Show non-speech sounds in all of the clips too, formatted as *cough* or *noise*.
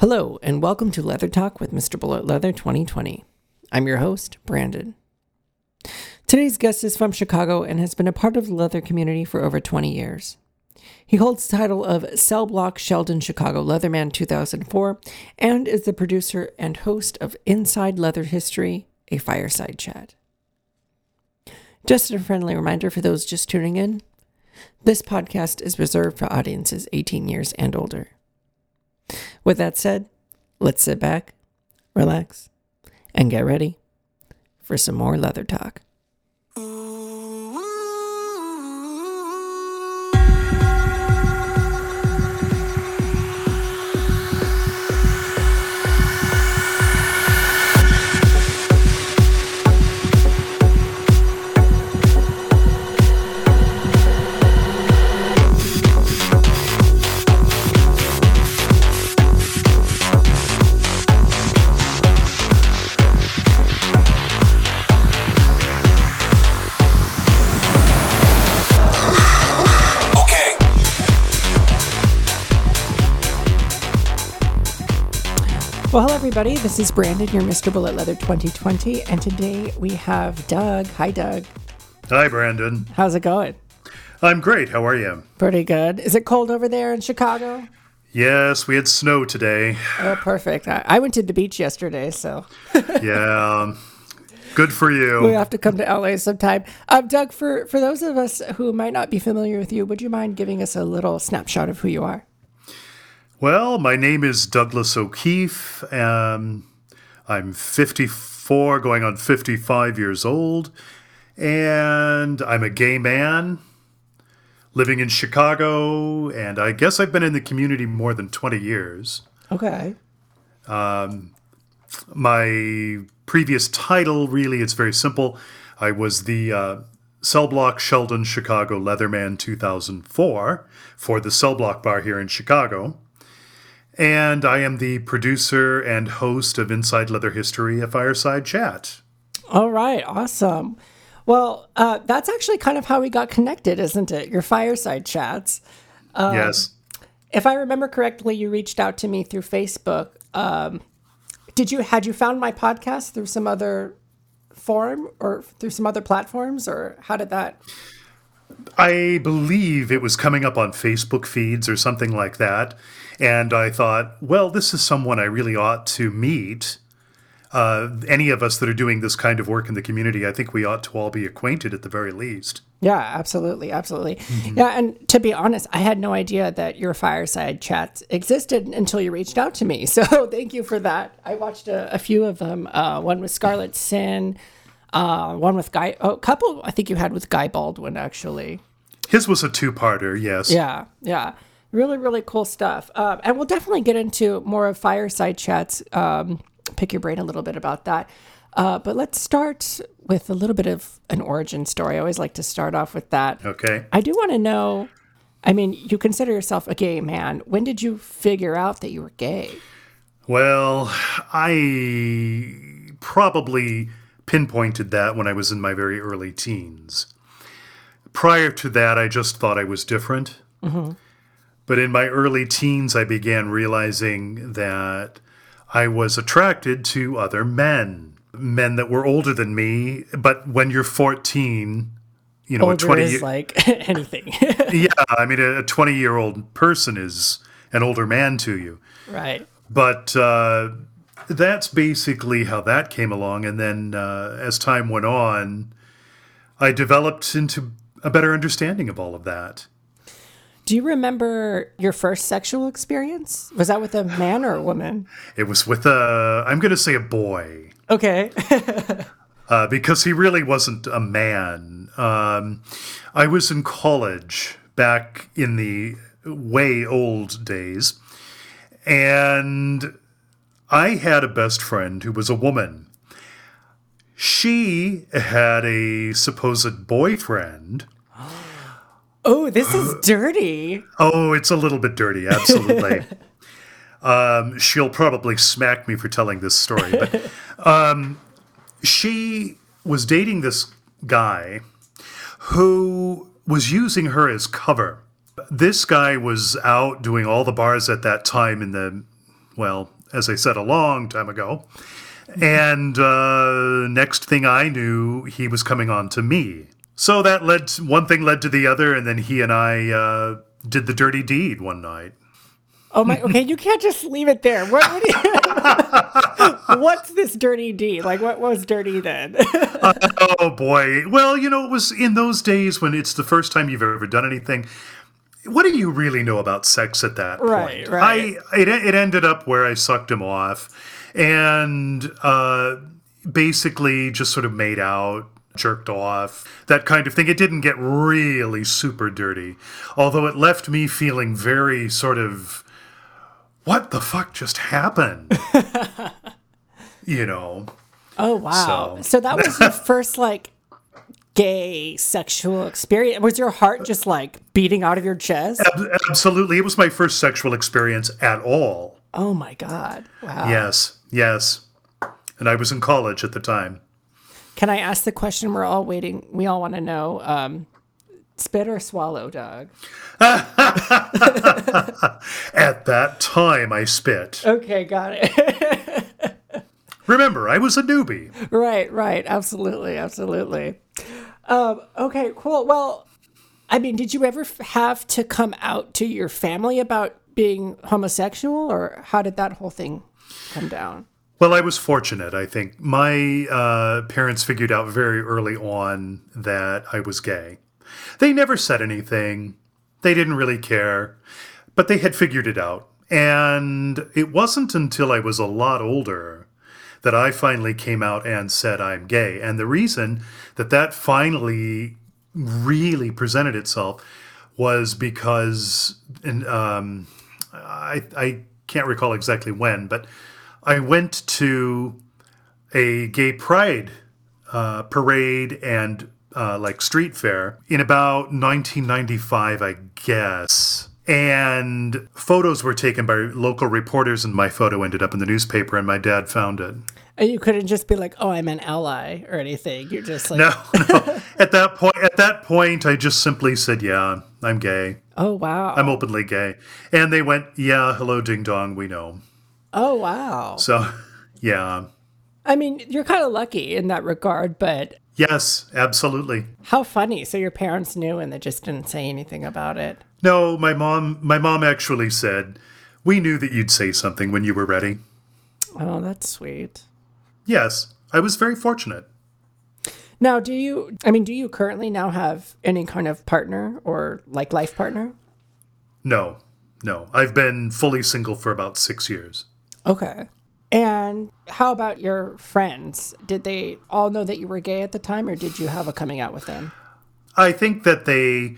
Hello, and welcome to Leather Talk with Mr. Bullet Leather 2020. I'm your host, Brandon. Today's guest is from Chicago and has been a part of the leather community for over 20 years. He holds the title of Cell Block Sheldon Chicago Leatherman 2004 and is the producer and host of Inside Leather History, a fireside chat. Just a friendly reminder for those just tuning in this podcast is reserved for audiences 18 years and older. With that said, let's sit back, relax, and get ready for some more leather talk. Well, hello, everybody. This is Brandon, your Mr. Bullet Leather 2020, and today we have Doug. Hi, Doug. Hi, Brandon. How's it going? I'm great. How are you? Pretty good. Is it cold over there in Chicago? Yes, we had snow today. Oh, perfect. I, I went to the beach yesterday, so *laughs* Yeah. Good for you. we have to come to LA sometime. Um, Doug, for, for those of us who might not be familiar with you, would you mind giving us a little snapshot of who you are? Well, my name is Douglas O'Keefe. Um, I'm 54, going on 55 years old, and I'm a gay man living in Chicago, and I guess I've been in the community more than 20 years. Okay. my previous title really it's very simple i was the uh, cell block sheldon chicago leatherman 2004 for the cell block bar here in chicago and i am the producer and host of inside leather history a fireside chat All right, awesome. Well, uh, that's actually kind of how we got connected, isn't it? Your fireside chats. yes If I remember correctly, you reached out to me through Facebook. Um, did you had you found my podcast through some other forum or through some other platforms, or how did that? I believe it was coming up on Facebook feeds or something like that. And I thought, well, this is someone I really ought to meet. Uh, any of us that are doing this kind of work in the community, I think we ought to all be acquainted at the very least. Yeah, absolutely, absolutely. Yeah, and to be honest, I had no idea that your fireside chats existed until you reached out to me. *laughs* So thank you for that. I watched a, a few of them. Uh, one with Scarlet Sin, uh, one with Guy. Oh, a couple I think you had with Guy Baldwin actually. His was a two parter, yes. Yeah, yeah. Really, really cool stuff. Um, and we'll definitely get into more of fireside chats, um, pick your brain a little bit about that. Uh, but let's start with a little bit of an origin story. I always like to start off with that. Okay. I do want to know I mean, you consider yourself a gay man. When did you figure out that you were gay? Well, I probably pinpointed that when I was in my very early teens. Prior to that, I just thought I was different. But in my early teens, I began realizing that I was attracted to other men, men that were older than me. But when you're 14, you know, a Older 20 is like *laughs* anything. *laughs* yeah, I mean, a 20 year old person is an older man to you. right. But uh, that's basically how that came along. And then uh, as time went on, I developed into a better understanding of all of that. Do you remember your first sexual experience? Was that with a man or a woman? It was with a, I'm going to say a boy, Okay. *laughs* uh, because he really wasn't a man. Um, I was in college back in the way old days, and I had a best friend who was a woman. She had a supposed boyfriend. Oh, this is *laughs* dirty. Oh, it's a little bit dirty, absolutely. *laughs* um, she'll probably smack me for telling this story, but um, she was dating this guy who was using her as cover. This guy was out doing all the bars at that time in the Well, as I said a long time ago. And uh, next thing I knew, he was coming on to me. So that led to, one thing led to the other, and then he and I uh, did the dirty deed one night. Oh my! Okay, you can't just leave it there. What? what you, *laughs* what's this dirty deed? Like, what was dirty then? *laughs* oh boy! Well, you know, it was in those days when it's the first time you've ever done anything. What do you really know about sex at that Right, point? right. I it, it ended up where I sucked him off, and uh, basically just sort of made out, jerked off, that kind of thing. It didn't get really super dirty, although it left me feeling very sort of, what the fuck just happened? *laughs* you know. oh wow! So- So, that was your *laughs* first like gay sexual experience. Was your heart uh, just like beating out of your chest? Ab- Absolutely. It was my first sexual experience at all. Oh my god! Wow. Yes, yes. And I was in college at the time. Can I ask the question we're all waiting? We all want to know. Um, spit or swallow, Doug? *laughs* At that time, I spit. Okay, got it. *laughs* Remember, I was a newbie. right, right. Absolutely, absolutely. Um, okay, cool. Well, I mean, did you ever have to come out to your family about being homosexual, or how did that whole thing come down? Well, I was fortunate, I think. My uh, parents figured out very early on that I was gay. They never said anything, they didn't really care, but they had figured it out. And it wasn't until I was a lot older that I finally came out and said I'm gay. And the reason that that finally really presented itself was because, and um, I, I can't recall exactly when, but I went to a gay pride uh, parade and uh, like street fair in about 1995, I guess. And photos were taken by local reporters, and my photo ended up in the newspaper, and my dad found it. And you couldn't just be like, "Oh, I'm an ally" or anything. You're just like, No, no. *laughs* at that point, at that point, I just simply said, "Yeah, I'm gay. "Oh wow, I'm openly gay." And they went, "Yeah, hello, ding dong, we know." Oh wow." So, *laughs* yeah, I mean, you're kind of lucky in that regard, but yes, absolutely. how funny. So your parents knew and they just didn't say anything about it. No, my mom my mom actually said, "We knew that you'd say something when you were ready." Oh, that's sweet. Yes, I was very fortunate. Now, do you, I mean, do you currently now have any kind of partner or like life partner? No. No. I've been fully single for about 6 years. Okay. And how about your friends? Did they all know that you were gay at the time or did you have a coming out with them? I think that they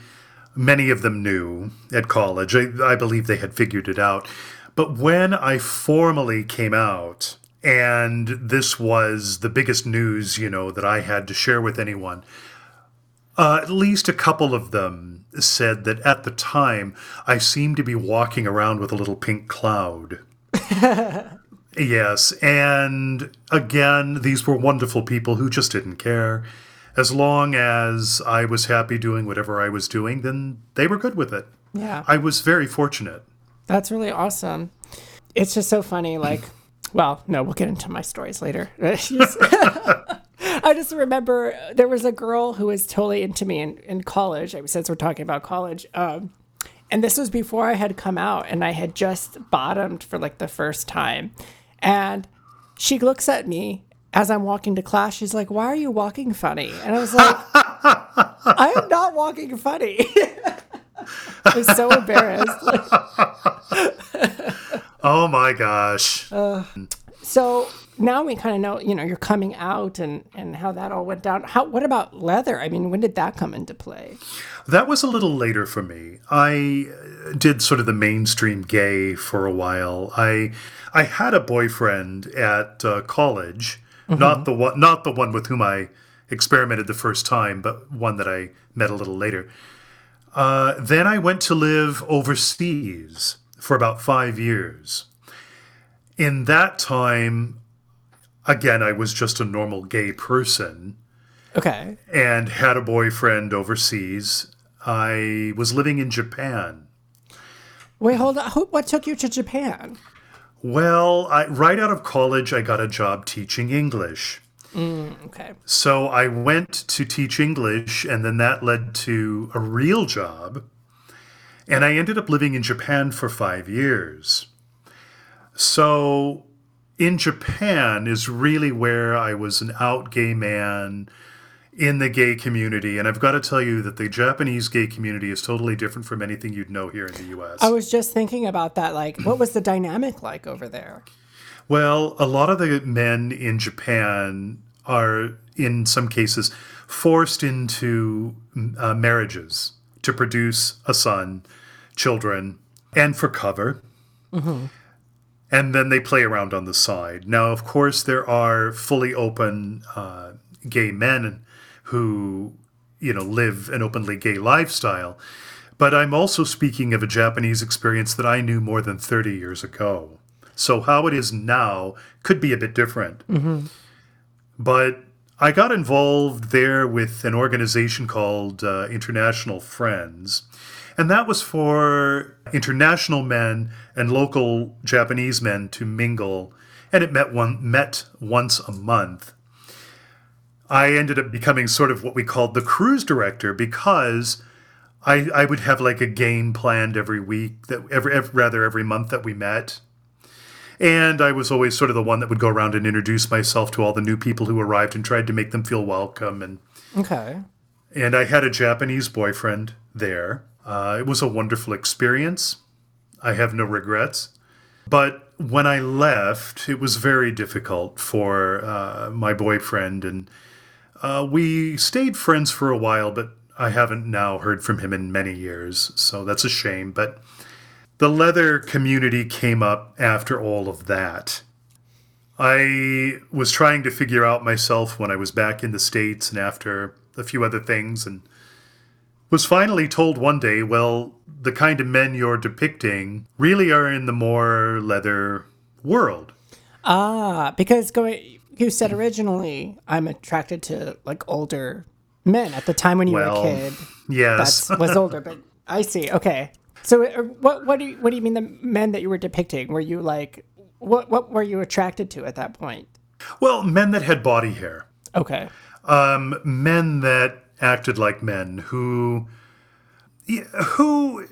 many of them knew at college. I, I believe they had figured it out. But when I formally came out, and this was the biggest news, you know, that I had to share with anyone, uh, at least a couple of them said that at the time I seemed to be walking around with a little pink cloud. *laughs* yes, and again, these were wonderful people who just didn't care. As long as I was happy doing whatever I was doing, then they were good with it. Yeah. I was very fortunate. That's really awesome. It's just so funny. Like, *clears throat* well, no, we'll get into my stories later. *laughs* I just remember there was a girl who was totally into me in, in college. I mean, since we're talking about college, um, and this was before I had come out, and I had just bottomed for like the first time, and she looks at me as I'm walking to class. She's like, "Why are you walking funny?" And I was like, *laughs* "I am not walking funny." *laughs* I was so embarrassed. *laughs* Oh my gosh. So now we kind of know, you know, you're coming out and and how that all went down. How what about leather? I mean, when did that come into play? That was a little later for me. I uh, did sort of the mainstream gay for a while. I I had a boyfriend at uh, college, not the one not the one with whom I experimented the first time, but one that I met a little later. Uh, then I went to live overseas for about five years. In that time, again, I was just a normal gay person Okay. and had a boyfriend overseas. I was living in Japan. Wait, hold on. Who- What took you to Japan? Well, I, right out of college, I got a job teaching English. Mm, okay. So I went to teach English, and then that led to a real job. And I ended up living in Japan for five years. So in Japan is really where I was an out gay man in the gay community. And I've got to tell you that the Japanese gay community is totally different from anything you'd know here in the US. I was just thinking about that. Like, what was the dynamic like over there? Well, a lot of the men in Japan are, in some cases, forced into uh, marriages to produce a son, children, and for cover. And then they play around on the side. Now, of course, there are fully open uh, gay men who, you know, live an openly gay lifestyle. But I'm also speaking of a Japanese experience that I knew more than 30 years ago. So how it is now could be a bit different. But I got involved there with an organization called uh, International Friends. And that was for international men and local Japanese men to mingle. And it met one met once a month. I ended up becoming sort of what we called the cruise director because I, I would have like a game planned every week that every, every rather every month that we met. And I was always sort of the one that would go around and introduce myself to all the new people who arrived and tried to make them feel welcome. And Okay. and I had a Japanese boyfriend there. Uh, it was a wonderful experience. I have no regrets. But when I left, it was very difficult for uh, my boyfriend, and uh, we stayed friends for a while. But I haven't now heard from him in many years, so that's a shame. But the leather community came up after all of that. I was trying to figure out myself when I was back in the States and after a few other things, and was finally told one day, well, the kind of men you're depicting really are in the more leather world. Ah, because going, you said originally, I'm attracted to like older men at the time when you Well, were a kid. Yes. That was older, but I see. Okay. So uh, what what do you, what do you mean the men that you were depicting? Were you like what what were you attracted to at that point? well, men that had body hair. Okay. um, men that acted like men who who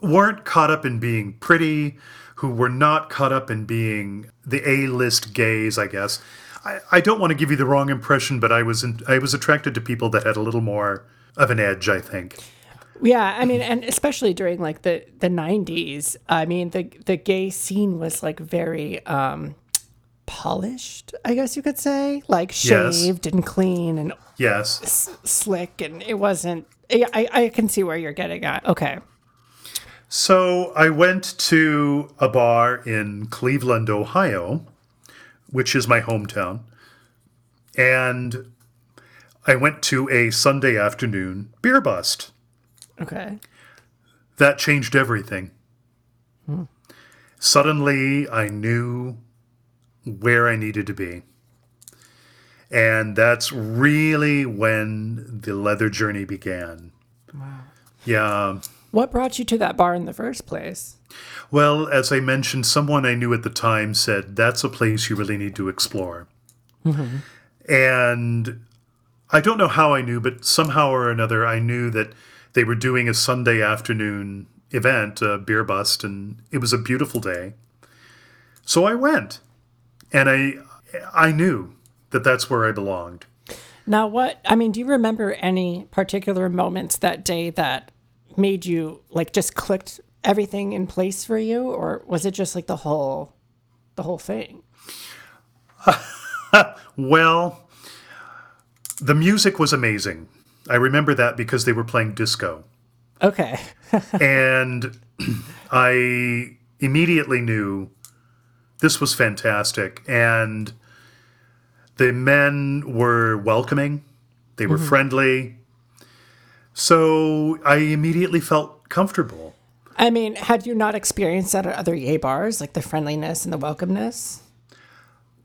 weren't caught up in being pretty, who were not caught up in being the A-list gays, I guess. I, I don't want to give you the wrong impression, but I was in, I was attracted to people that had a little more of an edge, I think. Yeah, I mean, and especially during like the the '90s, I mean, the the gay scene was like very um polished, I guess you could say, like Yes. shaved and clean and Yes. s- slick, and it wasn't. I I can see where you're getting at. Okay. So I went to a bar in Cleveland, Ohio, which is my hometown, and I went to a Sunday afternoon beer bust. Okay. That changed everything. Hmm. Suddenly, I knew where I needed to be. And that's really when the leather journey began. Wow. Yeah. What brought you to that bar in the first place? Well, as I mentioned, someone I knew at the time said that's a place you really need to explore. Mm-hmm. And I don't know how I knew, but somehow or another, I knew that they were doing a Sunday afternoon event, a beer bust, and it was a beautiful day. So I went, and I I knew that that's where I belonged. Now, what I mean, do you remember any particular moments that day that made you like just clicked everything in place for you, or was it just like the whole, the whole thing? *laughs* Well, the music was amazing. I remember that because they were playing disco. Okay. *laughs* and *clears throat* I immediately knew this was fantastic. And the men were welcoming, they were friendly. So I immediately felt comfortable. I mean, had you not experienced that at other gay bars, like the friendliness and the welcomeness?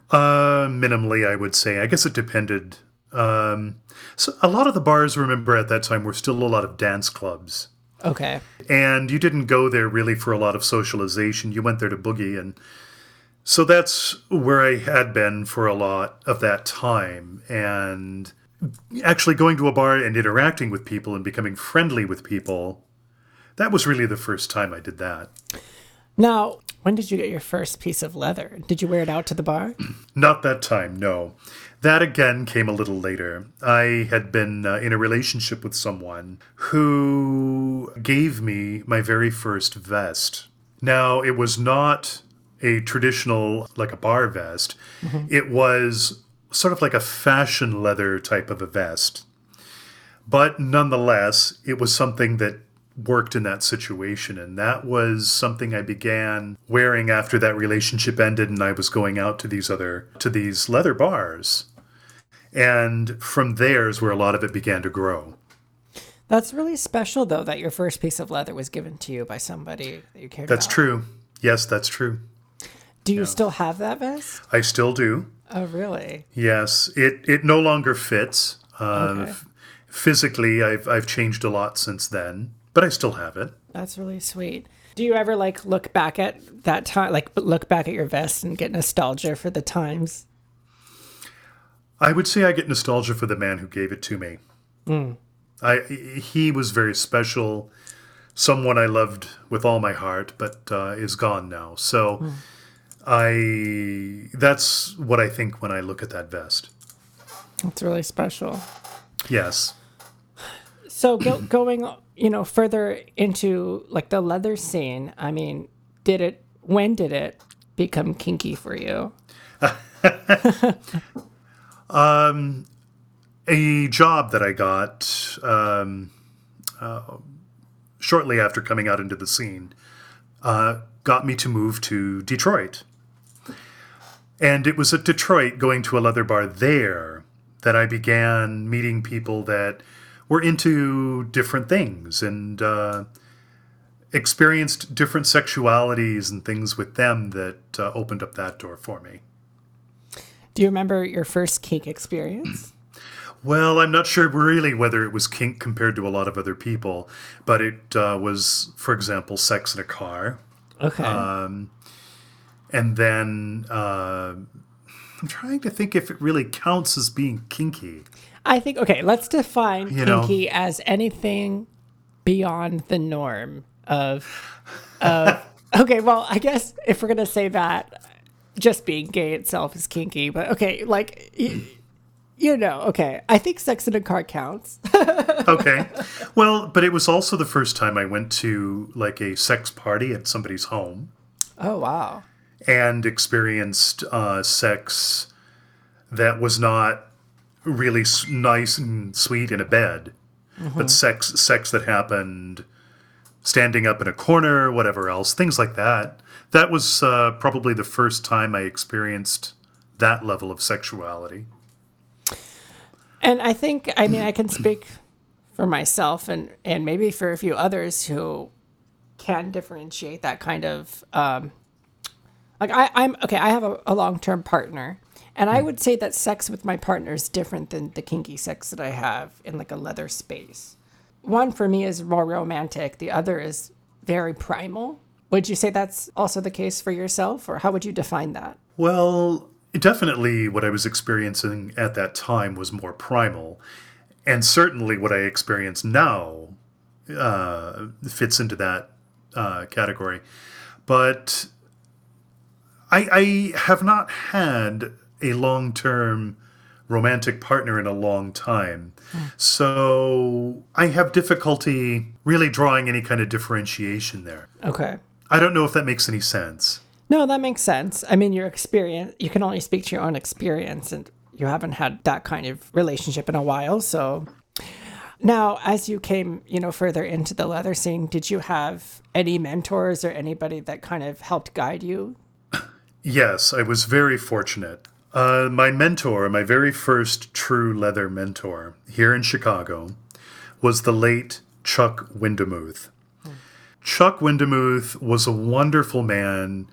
Uh, minimally, I would say. I guess it depended. Um, so a lot of the bars, remember at that time, were still a lot of dance clubs. Okay. And you didn't go there really for a lot of socialization. You went there to boogie and So that's where I had been for a lot of that time. And actually going to a bar and interacting with people and becoming friendly with people, that was really the first time I did that. Now, when did you get your first piece of leather? Did you wear it out to the bar? *clears throat* Not that time, no. That again came a little later. I had been uh, in a relationship with someone who gave me my very first vest. Now, it was not a traditional, like a bar vest, mm-hmm. it was sort of like a fashion leather type of a vest. But nonetheless, it was something that worked in that situation. And that was something I began wearing after that relationship ended and I was going out to these other, to these leather bars. And from there is where a lot of it began to grow. That's really special, though, that your first piece of leather was given to you by somebody that you cared That's about. That's true. Yes, that's true. Do you yeah. still have that vest? I still do. Oh, really? Yes. It it no longer fits. Uh, okay. f- physically, I've I've changed a lot since then but I still have it. That's really sweet. Do you ever like look back at that time, like look back at your vest and get nostalgia for the times? I would say I get nostalgia for the man who gave it to me. Mm. I he was very special, someone I loved with all my heart, but uh, is gone now. So mm. I that's what I think when I look at that vest. That's really special. Yes. So go, *clears throat* going you know, further into like the leather scene, I mean, did it, when did it become kinky for you? *laughs* *laughs* um, a job that I got um, uh, shortly after coming out into the scene uh, got me to move to Detroit. And it was at Detroit, going to a leather bar there, that I began meeting people that were into different things and uh, experienced different sexualities and things with them that uh, opened up that door for me. Do you remember your first kink experience? Well, I'm not sure really whether it was kink compared to a lot of other people, but it uh, was, for example, sex in a car. Okay. Um, and then uh, I'm trying to think if it really counts as being kinky. I think okay, let's define you kinky know. as anything beyond the norm of of *laughs* okay, well, I guess if we're going to say that just being gay itself is kinky, but okay, like you, you know, okay. I think sex in a car counts. *laughs* okay. Well, but it was also the first time I went to like a sex party at somebody's home. Oh, wow. And experienced uh, sex that was not really nice and sweet in a bed, mm-hmm. but sex sex that happened standing up in a corner, whatever else, things like that. That was uh, probably the first time I experienced that level of sexuality. And I think, I mean, I can *clears throat* speak for myself and, and maybe for a few others who can differentiate that kind of, um, like I, I'm okay. I have a, a long term partner, and I would say that sex with my partner is different than the kinky sex that I have in like a leather space. One for me is more romantic, the other is very primal. Would you say that's also the case for yourself, or how would you define that? Well, definitely what I was experiencing at that time was more primal. And certainly what I experience now uh, fits into that uh, category. But I, I have not had a long term romantic partner in a long time. Mm. So I have difficulty really drawing any kind of differentiation there. Okay. I don't know if that makes any sense. No, that makes sense. I mean, your experience, you can only speak to your own experience, and you haven't had that kind of relationship in a while. So now, as you came, you know, further into the leather scene, did you have any mentors or anybody that kind of helped guide you? Yes, I was very fortunate. Uh, my mentor, my very first true leather mentor here in Chicago, was the late Chuck Windemuth. Hmm. Chuck Windemuth was a wonderful man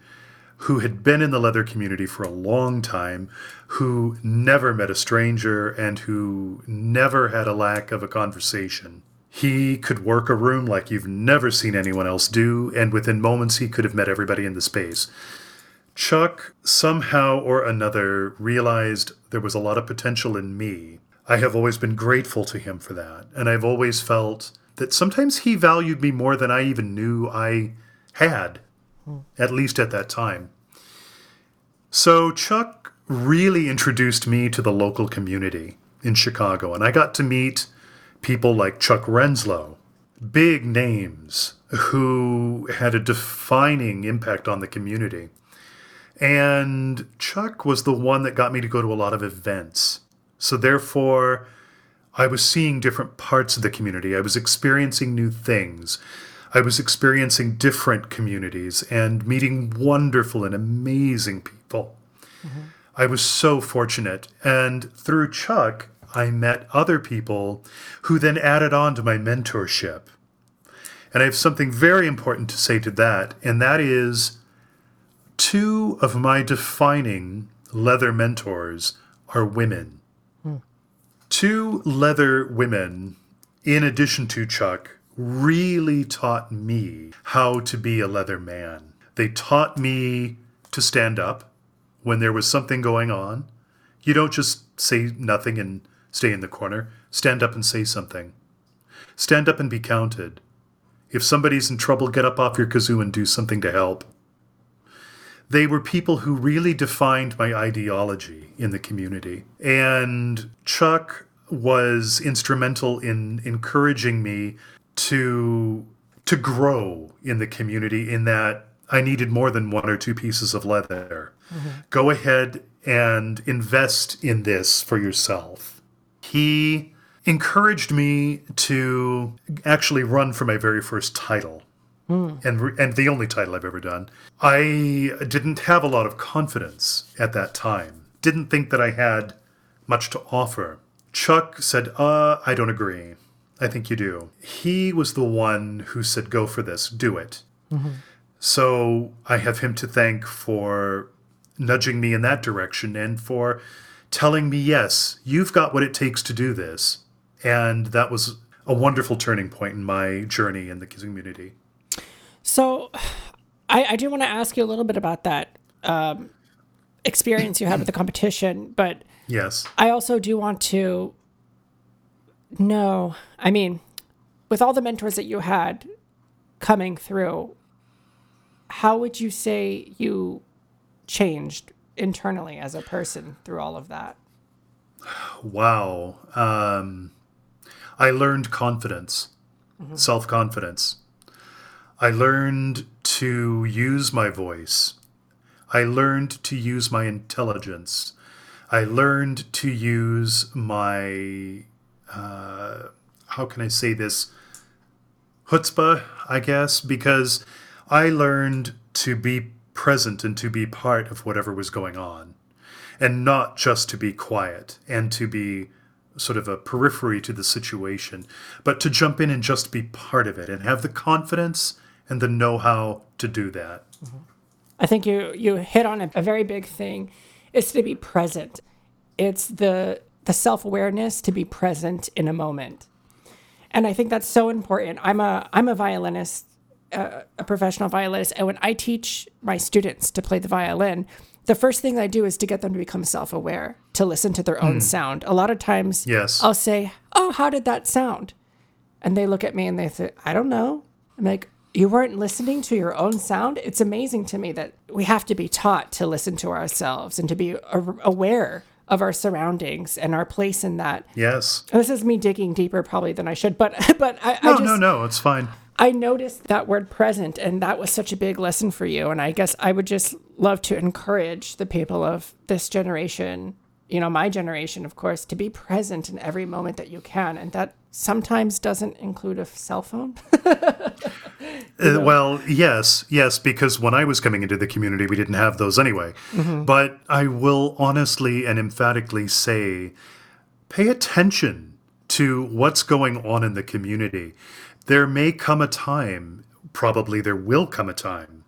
who had been in the leather community for a long time, who never met a stranger, and who never had a lack of a conversation. He could work a room like you've never seen anyone else do, and within moments he could have met everybody in the space. Chuck somehow or another realized there was a lot of potential in me. I have always been grateful to him for that. And I've always felt that sometimes he valued me more than I even knew I had, hmm. at least at that time. So Chuck really introduced me to the local community in Chicago, and I got to meet people like Chuck Renslow, big names who had a defining impact on the community. And Chuck was the one that got me to go to a lot of events. So, therefore, I was seeing different parts of the community. I was experiencing new things. I was experiencing different communities and meeting wonderful and amazing people. Mm-hmm. I was so fortunate. And through Chuck, I met other people who then added on to my mentorship. And I have something very important to say to that, and that is two of my defining leather mentors are women. Hmm. Two leather women, in addition to Chuck, really taught me how to be a leather man. They taught me to stand up when there was something going on. You don't just say nothing and stay in the corner. Stand up and say something. Stand up and be counted. If somebody's in trouble, get up off your kazoo and do something to help. They were people who really defined my ideology in the community. And Chuck was instrumental in encouraging me to to grow in the community in that I needed more than one or two pieces of leather. Mm-hmm. Go ahead and invest in this for yourself. He encouraged me to actually run for my very first title. Mm. And, and the only title I've ever done. I didn't have a lot of confidence at that time. Didn't think that I had much to offer. Chuck said, uh, I don't agree. I think you do. He was the one who said, go for this, do it. Mm-hmm. So I have him to thank for nudging me in that direction and for telling me, yes, you've got what it takes to do this. And that was a wonderful turning point in my journey in the community. So, I, I do want to ask you a little bit about that um, experience you had with the competition, but yes, I also do want to know. I mean, with all the mentors that you had coming through, how would you say you changed internally as a person through all of that? Wow. Um, I learned confidence, mm-hmm. self confidence. I learned to use my voice. I learned to use my intelligence. I learned to use my, uh, how can I say this? Chutzpah, I guess, because I learned to be present and to be part of whatever was going on, and not just to be quiet and to be sort of a periphery to the situation, but to jump in and just be part of it and have the confidence and the know-how to do that. Mm-hmm. I think you you hit on a, a very big thing. It's to be present. It's the the self-awareness to be present in a moment. And I think that's so important. I'm a I'm a violinist, uh, a professional violinist, and when I teach my students to play the violin, the first thing I do is to get them to become self aware, to listen to their own mm. sound. A lot of times, yes. I'll say, Oh, how did that sound? And they look at me and they say, I don't know. I'm like, You weren't listening to your own sound? It's amazing to me that we have to be taught to listen to ourselves and to be aware of our surroundings and our place in that. Yes. This is me digging deeper probably than I should, but *laughs* but I, no, I just, no, no, it's fine. I noticed that word present, and that was such a big lesson for you. And I guess I would just love to encourage the people of this generation, you know, my generation, of course, to be present in every moment that you can. And that sometimes doesn't include a cell phone. *laughs* uh, well, yes, yes, because when I was coming into the community, we didn't have those anyway. Mm-hmm. But I will honestly and emphatically say pay attention to what's going on in the community there may come a time, probably there will come a time,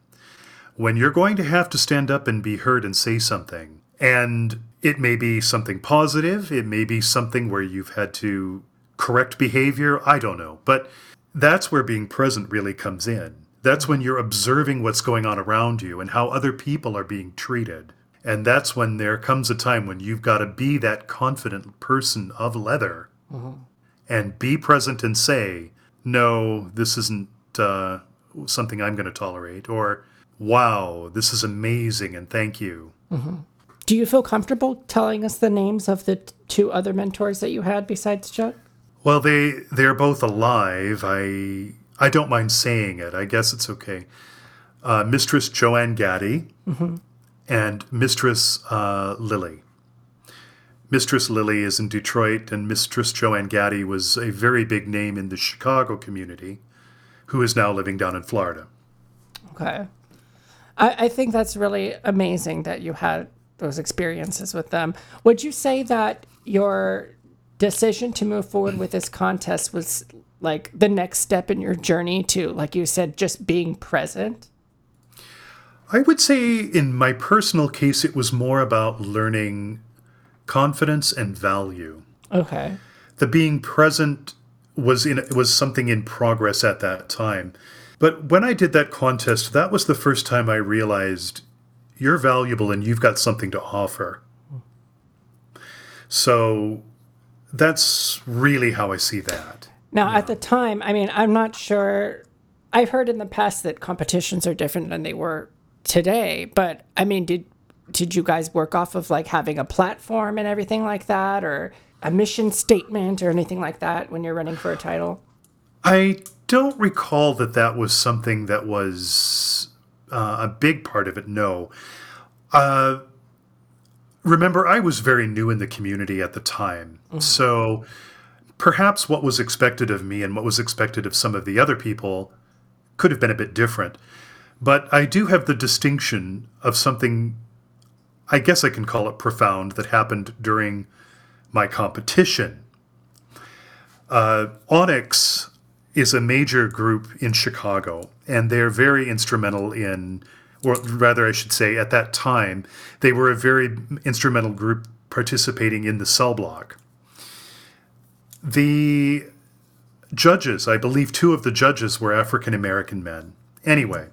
when you're going to have to stand up and be heard and say something. And it may be something positive, it may be something where you've had to correct behavior, I don't know. But that's where being present really comes in. That's when you're observing what's going on around you and how other people are being treated. And that's when there comes a time when you've got to be that confident person of leather and be present and say, no, this isn't uh, something I'm going to tolerate, or wow, this is amazing and thank you. Do you feel comfortable telling us the names of the t- two other mentors that you had besides Chuck? Well, they they're both alive. I I don't mind saying it. I guess it's okay. Uh, Mistress Joanne Gaddy and Mistress uh, Lily. Mistress Lily is in Detroit, and Mistress Joanne Gaddy was a very big name in the Chicago community, who is now living down in Florida. Okay. I, I think that's really amazing that you had those experiences with them. Would you say that your decision to move forward with this contest was like the next step in your journey to, like you said, just being present? I would say, in my personal case, it was more about learning confidence and value. Okay. the being present was in was something in progress at that time. But when I did that contest, that was the first time I realized you're valuable and you've got something to offer. So that's really how I see that. Now, at the time, I mean, I'm not sure. I've heard in the past that competitions are different than they were today, but I mean, did did you guys work off of like having a platform and everything like that, or a mission statement or anything like that when you're running for a title? I don't recall that that was something that was uh, a big part of it. No. Uh, remember, I was very new in the community at the time. So perhaps what was expected of me and what was expected of some of the other people could have been a bit different. But I do have the distinction of something, I guess I can call it profound, that happened during my competition. Uh, Onyx is a major group in Chicago, and they're very instrumental in, or rather, I should say, at that time, they were a very instrumental group participating in the cell block. The judges, I believe two of the judges were African American men. Anyway,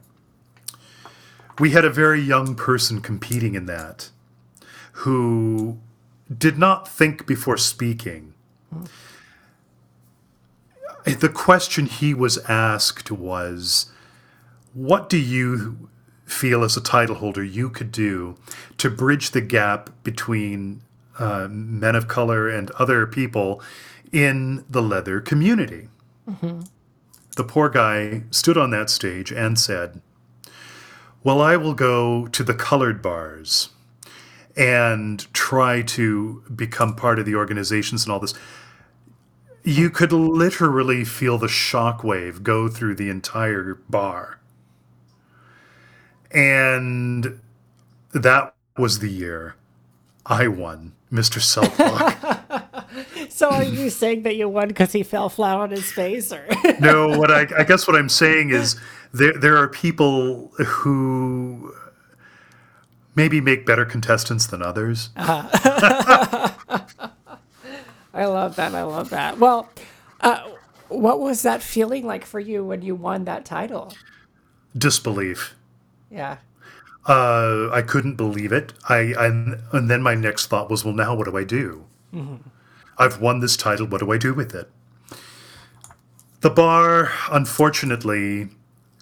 we had a very young person competing in that who did not think before speaking. The question he was asked was What do you feel as a title holder you could do to bridge the gap between uh, men of color and other people in the leather community? The poor guy stood on that stage and said, Well, I will go to the colored bars and try to become part of the organizations and all this. You could literally feel the shockwave go through the entire bar. And that was the year I won Mr. Block. *laughs* So, are you saying that you won because he fell flat on his face, or? *laughs* no, what I, I guess what I'm saying is there there are people who maybe make better contestants than others. Uh-huh. *laughs* I love that. I love that. Well, uh, what was that feeling like for you when you won that title? Disbelief. Yeah. Uh, I couldn't believe it. I, I and then my next thought was, well, now what do I do? I've won this title. What do I do with it? The bar, unfortunately,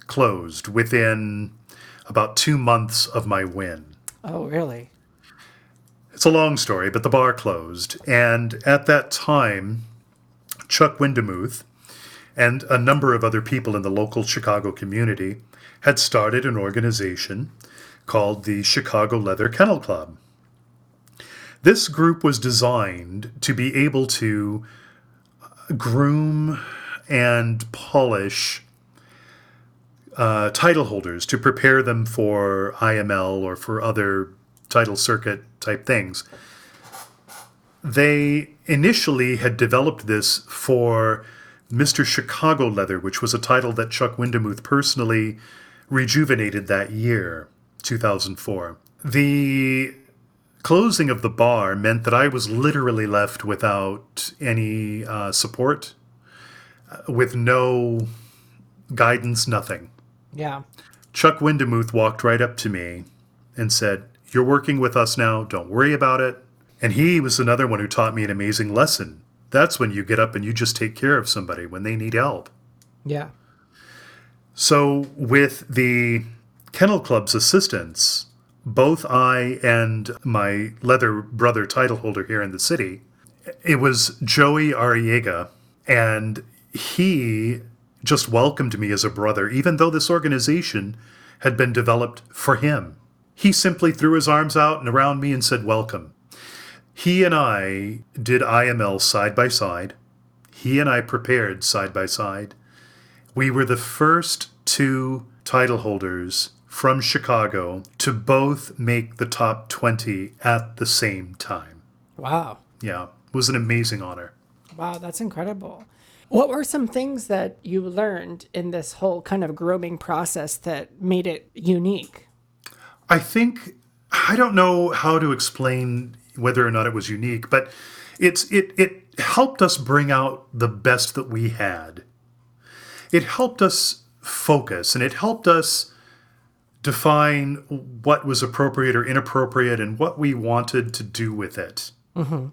closed within about two months of my win. Oh, really? It's a long story, but the bar closed. And at that time, Chuck Windemuth and a number of other people in the local Chicago community had started an organization called the Chicago Leather Kennel Club. This group was designed to be able to groom and polish uh, title holders to prepare them for IML or for other title circuit type things. They initially had developed this for Mr. Chicago Leather, which was a title that Chuck Windemuth personally rejuvenated that year, 2004. The closing of the bar meant that I was literally left without any uh, support, uh, with no guidance, nothing. Yeah. Chuck Windemuth walked right up to me and said, You're working with us now. Don't worry about it. And he was another one who taught me an amazing lesson. That's when you get up and you just take care of somebody when they need help. Yeah. So, with the Kennel Club's assistance, both I and my leather brother title holder here in the city, it was Joey Arriaga, and he just welcomed me as a brother, even though this organization had been developed for him. He simply threw his arms out and around me and said, Welcome. He and I did IML side by side. He and I prepared side by side. We were the first two title holders from Chicago to both make the top 20 at the same time. Wow. Yeah, it was an amazing honor. Wow, that's incredible. What were some things that you learned in this whole kind of grooming process that made it unique? I think I don't know how to explain whether or not it was unique, but it's it it helped us bring out the best that we had. It helped us focus and it helped us define what was appropriate or inappropriate and what we wanted to do with it. Mm-hmm.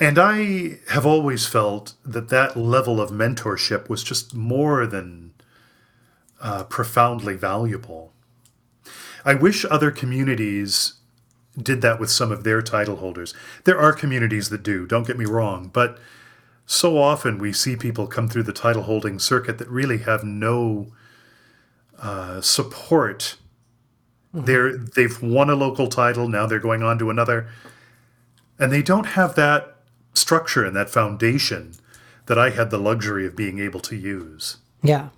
And I have always felt that that level of mentorship was just more than uh, profoundly valuable. I wish other communities did that with some of their title holders. There are communities that do, don't get me wrong, but so often we see people come through the title holding circuit that really have no uh, support. Mm-hmm. They're they've won a local title, now they're going on to another, and they don't have that structure and that foundation that I had the luxury of being able to use. Yeah.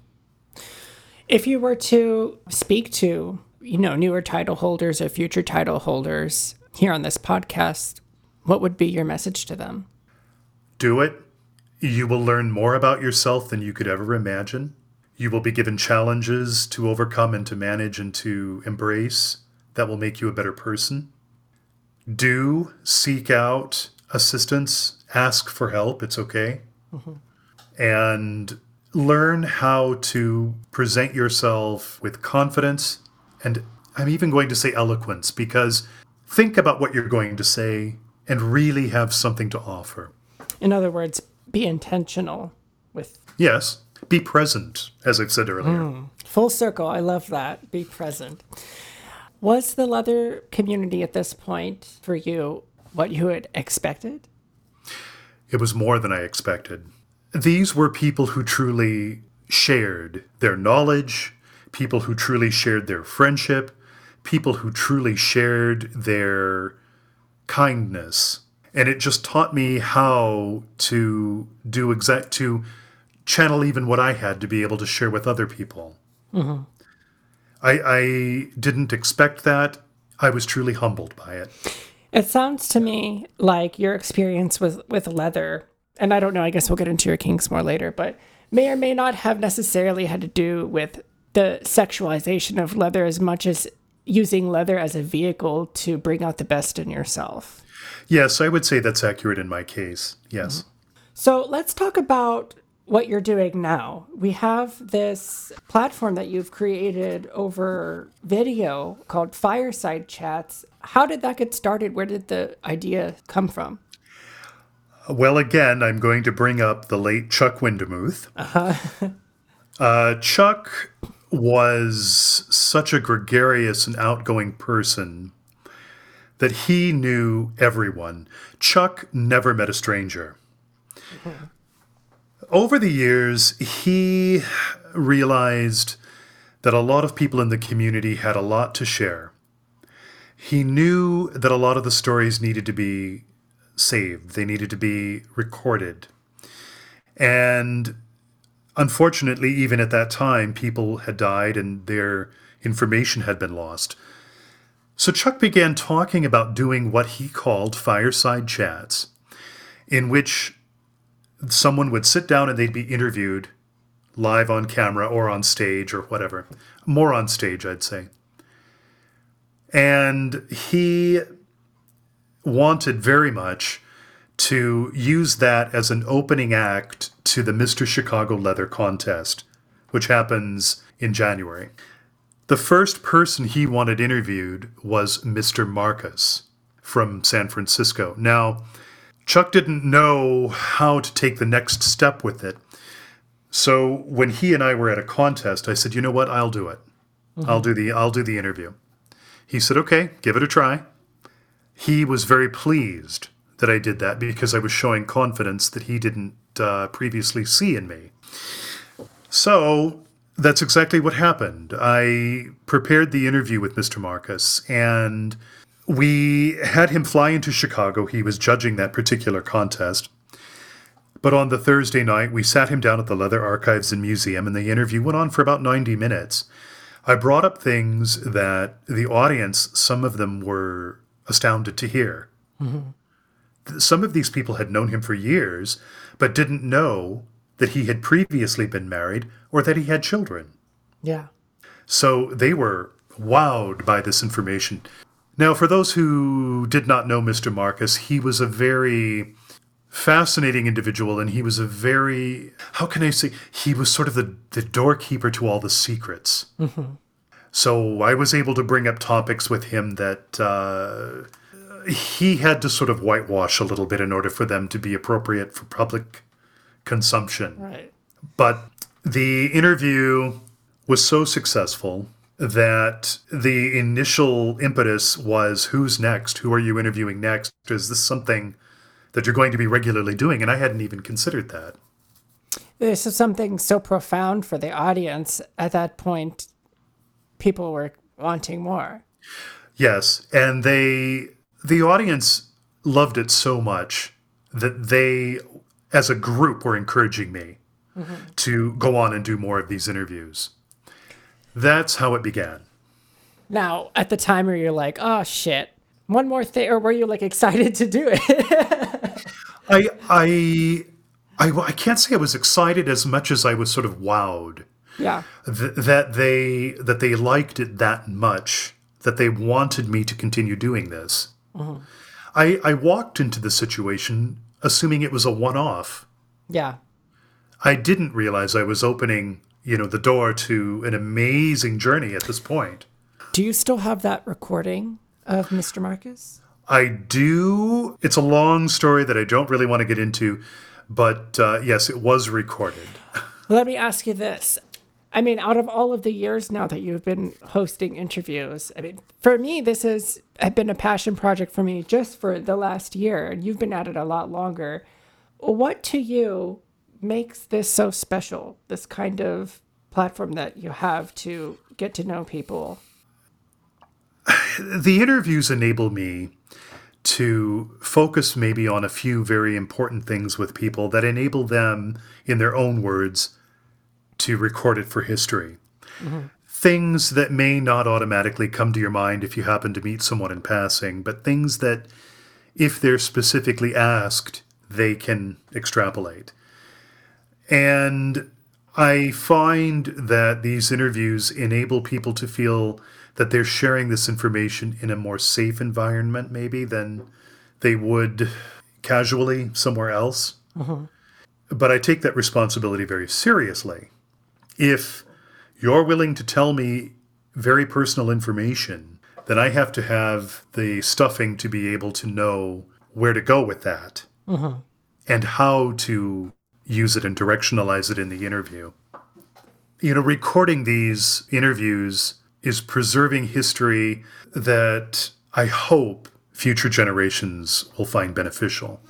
If you were to speak to, you know, newer title holders or future title holders here on this podcast, what would be your message to them? Do it. You will learn more about yourself than you could ever imagine. You will be given challenges to overcome and to manage and to embrace that will make you a better person. Do seek out assistance, ask for help, it's okay. Mm-hmm. And learn how to present yourself with confidence and I'm even going to say eloquence because think about what you're going to say and really have something to offer. In other words, be intentional with. Yes, be present, as I've said earlier. Mm, full circle. I love that. Be present. Was the leather community at this point for you what you had expected? It was more than I expected. These were people who truly shared their knowledge, people who truly shared their friendship, people who truly shared their kindness. And it just taught me how to do exact to channel even what I had to be able to share with other people. Mm-hmm. I, I didn't expect that. I was truly humbled by it. It sounds to me like your experience with with leather, and I don't know. I guess we'll get into your kinks more later, but may or may not have necessarily had to do with the sexualization of leather as much as using leather as a vehicle to bring out the best in yourself. Yes, I would say that's accurate in my case. Yes. Mm-hmm. So let's talk about what you're doing now. We have this platform that you've created over video called Fireside Chats. How did that get started? Where did the idea come from? Well, again, I'm going to bring up the late Chuck Windemuth. Uh-huh. *laughs* uh, Chuck was such a gregarious and outgoing person that he knew everyone. Chuck never met a stranger. Mm-hmm *laughs* over the years, he realized that a lot of people in the community had a lot to share. He knew that a lot of the stories needed to be saved, they needed to be recorded. And unfortunately, even at that time, people had died and their information had been lost. So Chuck began talking about doing what he called fireside chats, in which someone would sit down and they'd be interviewed live on camera or on stage or whatever. More on stage, I'd say. And he wanted very much to use that as an opening act to the Mr. Chicago Leather Contest, which happens in January. The first person he wanted interviewed was Mr. Marcus from San Francisco. Now, Chuck didn't know how to take the next step with it. So when he and I were at a contest, I said, "You know what? I'll do it. Mm-hmm. I'll do the I'll do the interview." He said, "Okay, give it a try." He was very pleased that I did that because I was showing confidence that he didn't uh, previously see in me. So that's exactly what happened. I prepared the interview with Mr. Marcus and we had him fly into Chicago. He was judging that particular contest. But on the Thursday night, we sat him down at the Leather Archives and Museum, and the interview went on for about 90 minutes. I brought up things that the audience, some of them were astounded to hear. Mm-hmm. Some of these people had known him for years, but didn't know that he had previously been married or that he had children. Yeah. So they were wowed by this information. Now, for those who did not know Mr. Marcus, he was a very fascinating individual and he was a very, how can I say, he was sort of the, the doorkeeper to all the secrets. Mm-hmm. So I was able to bring up topics with him that uh, he had to sort of whitewash a little bit in order for them to be appropriate for public consumption. Right. But the interview was so successful that the initial impetus was who's next? Who are you interviewing next? Is this something that you're going to be regularly doing? And I hadn't even considered that. This is something so profound for the audience. At that point, people were wanting more. Yes. And they, the audience loved it so much that they, as a group, were encouraging me mm-hmm. to go on and do more of these interviews. That's how it began. Now, at the time where you're like, oh shit, one more thing, or were you like excited to do it? *laughs* I, I, I, I can't say I was excited as much as I was sort of wowed. Yeah. Th- that they that they liked it that much that they wanted me to continue doing this. Mm-hmm. I I walked into the situation assuming it was a one-off. Yeah. I didn't realize I was opening you know, the door to an amazing journey at this point. Do you still have that recording of Mr. Marcus? I do. It's a long story that I don't really want to get into, but uh, yes, it was recorded. Let me ask you this. I mean, out of all of the years now that you've been hosting interviews, I mean, for me, this has been a passion project for me just for the last year, and you've been at it a lot longer. What to you makes this so special? This kind of platform that you have to get to know people. *sighs* The interviews enable me to focus maybe on a few very important things with people that enable them, in their own words, to record it for history. Mm-hmm. Things that may not automatically come to your mind if you happen to meet someone in passing, but things that, if they're specifically asked, they can extrapolate. And I find that these interviews enable people to feel that they're sharing this information in a more safe environment, maybe, than they would casually somewhere else. Mm-hmm. But I take that responsibility very seriously. If you're willing to tell me very personal information, then I have to have the stuffing to be able to know where to go with that mm-hmm. and how to use it and directionalize it in the interview. You know, recording these interviews is preserving history that I hope future generations will find beneficial.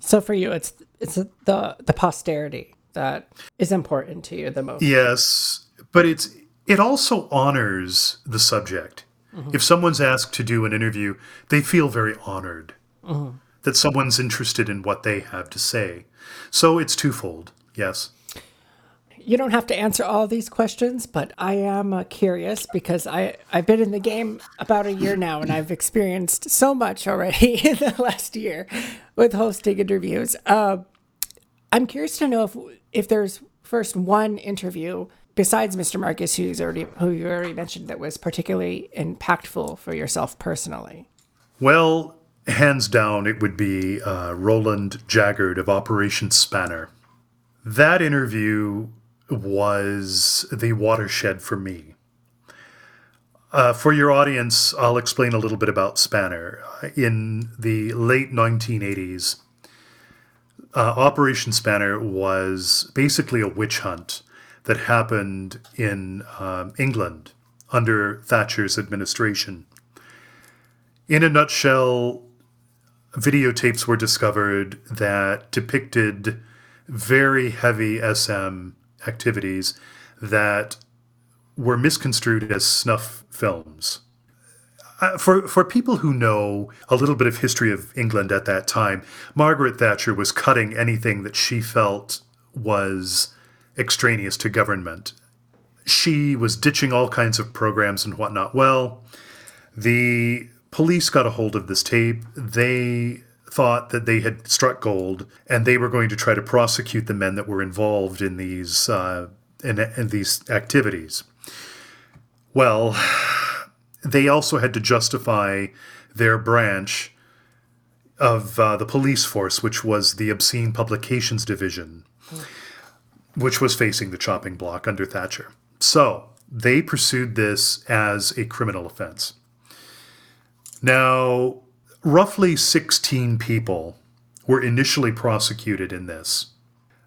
So for you, it's it's the the posterity that is important to you the most. Yes, but it's it also honors the subject. Mm-hmm. If someone's asked to do an interview, they feel very honored mm-hmm. that someone's interested in what they have to say. So it's twofold, yes. You don't have to answer all these questions, but I am uh, curious because I, I've been in the game about a year now and I've experienced so much already *laughs* in the last year with hosting interviews. Uh, I'm curious to know if if there's first one interview besides Mr. Marcus, who's already who you already mentioned, that was particularly impactful for yourself personally. Well, hands down, it would be uh, Roland Jaggard of Operation Spanner. That interview was the watershed for me. Uh, for your audience, I'll explain a little bit about Spanner. In the late 1980s, uh, Operation Spanner was basically a witch hunt that happened in um, England under Thatcher's administration. In a nutshell, videotapes were discovered that depicted very heavy SM activities that were misconstrued as snuff films. For for people who know a little bit of history of England at that time, Margaret Thatcher was cutting anything that she felt was extraneous to government. She was ditching all kinds of programs and whatnot. Well, the police got a hold of this tape. They thought that they had struck gold, and they were going to try to prosecute the men that were involved in these uh, in, in these activities. Well, they also had to justify their branch of uh, the police force, which was the Obscene Publications Division, which was facing the chopping block under Thatcher. So they pursued this as a criminal offense. Now, roughly 16 people were initially prosecuted in this,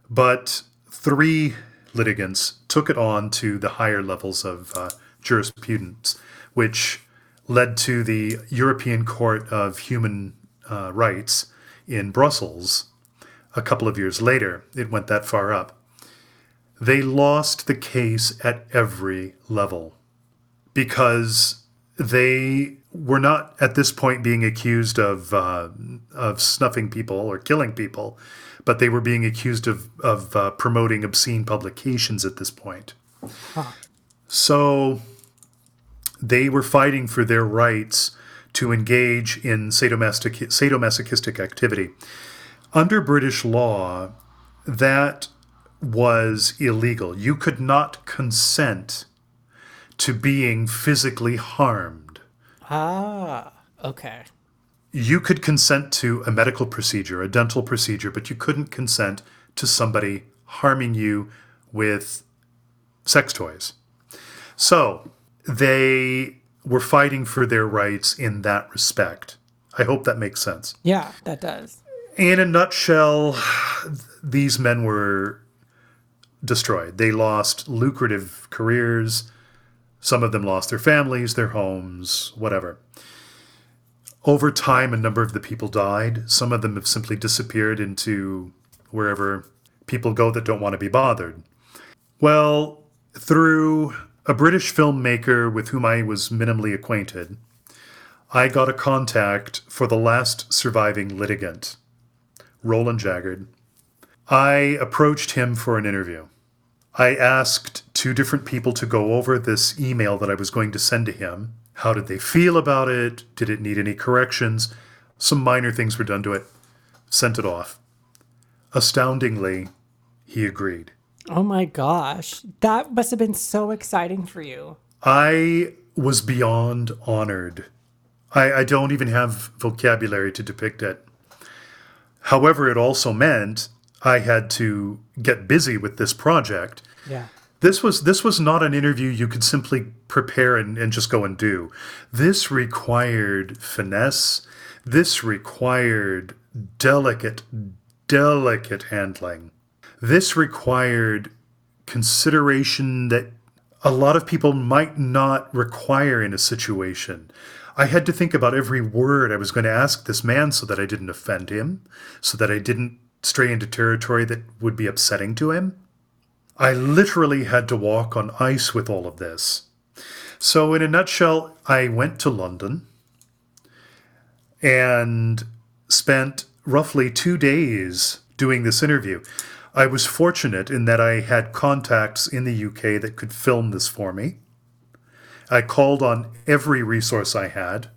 but three litigants took it on to the higher levels of uh, jurisprudence, which led to the European Court of Human uh, Rights in Brussels a couple of years later. It went that far up. They lost the case at every level because they were not at this point being accused of uh, of snuffing people or killing people, but they were being accused of of uh, promoting obscene publications at this point. Huh. So they were fighting for their rights to engage in sadomasochistic, sadomasochistic activity. Under British law, that was illegal. You could not consent to being physically harmed. Ah, okay. You could consent to a medical procedure, a dental procedure, but you couldn't consent to somebody harming you with sex toys. So they were fighting for their rights in that respect. I hope that makes sense. Yeah, that does. In a nutshell, these men were destroyed. They lost lucrative careers. Some of them lost their families, their homes, whatever. Over time, a number of the people died. Some of them have simply disappeared into wherever people go that don't want to be bothered. Well, through a British filmmaker with whom I was minimally acquainted, I got a contact for the last surviving litigant, Roland Jaggard. I approached him for an interview. I asked two different people to go over this email that I was going to send to him. How did they feel about it? Did it need any corrections? Some minor things were done to it. Sent it off. Astoundingly, he agreed. Oh my gosh. That must have been so exciting for you. I was beyond honored. I, I don't even have vocabulary to depict it. However, it also meant I had to get busy with this project. Yeah. This was this was not an interview you could simply prepare and, and just go and do. This required finesse. This required delicate, delicate handling this required consideration that a lot of people might not require in a situation. I had to think about every word I was going to ask this man so that I didn't offend him, so that I didn't stray into territory that would be upsetting to him. I literally had to walk on ice with all of this. So, in a nutshell, I went to London and spent roughly two days doing this interview. I was fortunate in that I had contacts in the UK that could film this for me. I called on every resource I had,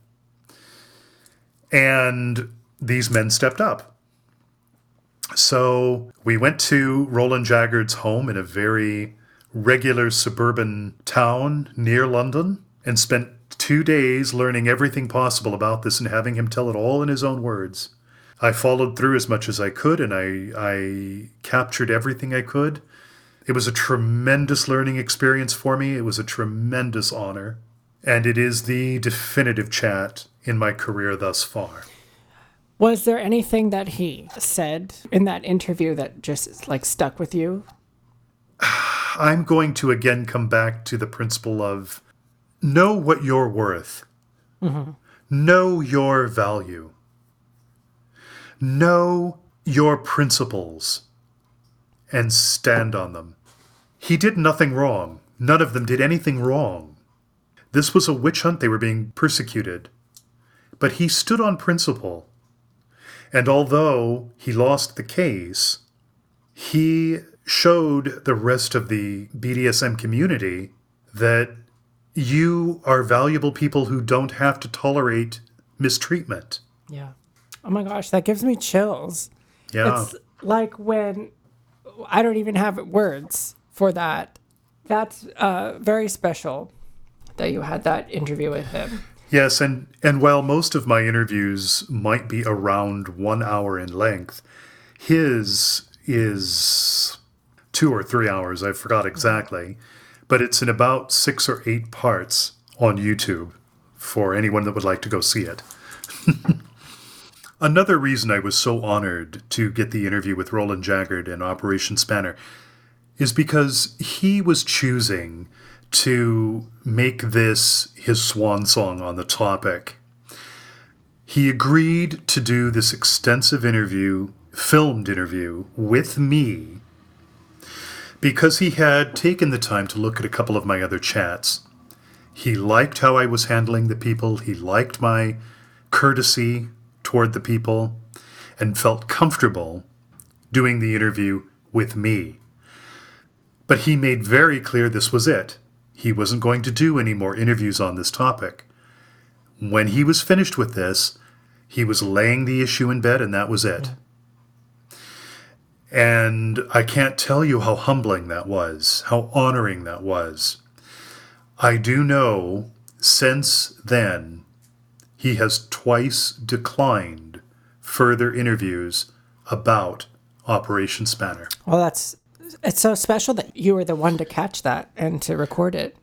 and these men stepped up. So we went to Roland Jaggard's home in a very regular suburban town near London and spent two days learning everything possible about this and having him tell it all in his own words. I followed through as much as I could and I, I captured everything I could. It was a tremendous learning experience for me. It was a tremendous honor. And it is the definitive chat in my career thus far. Was there anything that he said in that interview that just like stuck with you? *sighs* I'm going to again come back to the principle of know what you're worth, mm-hmm. know your value, know your principles, and stand on them. He did nothing wrong. None of them did anything wrong. This was a witch hunt. They were being persecuted. But he stood on principle. And although he lost the case, he showed the rest of the BDSM community that you are valuable people who don't have to tolerate mistreatment. Yeah. Oh my gosh, that gives me chills. Yeah. It's like when I don't even have words for that. That's uh, very special that you had that interview with him. Yes, and and while most of my interviews might be around one hour in length, his is two or three hours. I forgot exactly, but it's in about six or eight parts on YouTube for anyone that would like to go see it. *laughs* Another reason I was so honored to get the interview with Roland Jaggard in Operation Spanner is because he was choosing to make this his swan song on the topic. He agreed to do this extensive interview, filmed interview, with me because he had taken the time to look at a couple of my other chats. He liked how I was handling the people, he liked my courtesy toward the people, and felt comfortable doing the interview with me. But he made very clear this was it. He wasn't going to do any more interviews on this topic. When he was finished with this, he was laying the issue in bed, and that was it. And I can't tell you how humbling that was, how honoring that was. I do know since then he has twice declined further interviews about Operation Spanner. Well, that's it's so special that you were the one to catch that and to record it.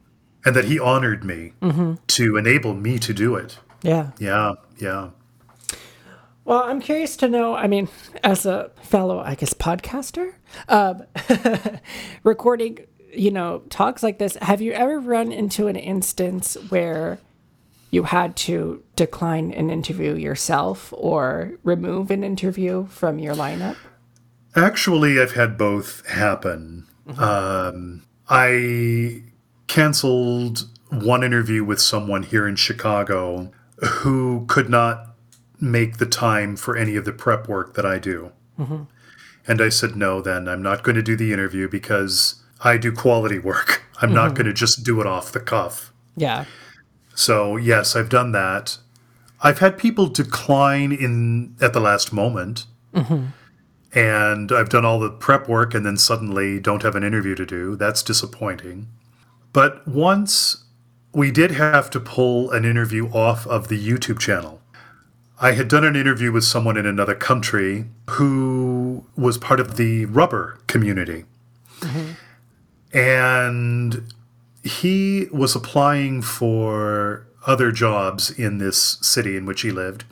And that he honored me mm-hmm. to enable me to do it. Yeah. Yeah. Yeah. Well, I'm curious to know. I mean, as a fellow, I guess, podcaster, um, *laughs* recording, you know, talks like this, have you ever run into an instance where you had to decline an interview yourself or remove an interview from your lineup? Actually, I've had both happen. Mm-hmm. Um, I canceled one interview with someone here in Chicago who could not make the time for any of the prep work that I do. Mm-hmm. And I said, no, then I'm not going to do the interview because I do quality work. I'm mm-hmm. not going to just do it off the cuff. Yeah. So, yes, I've done that. I've had people decline in at the last moment. Mm-hmm and I've done all the prep work and then suddenly don't have an interview to do. That's disappointing. But once we did have to pull an interview off of the YouTube channel. I had done an interview with someone in another country who was part of the rubber community. Mm-hmm. And he was applying for other jobs in this city in which he lived,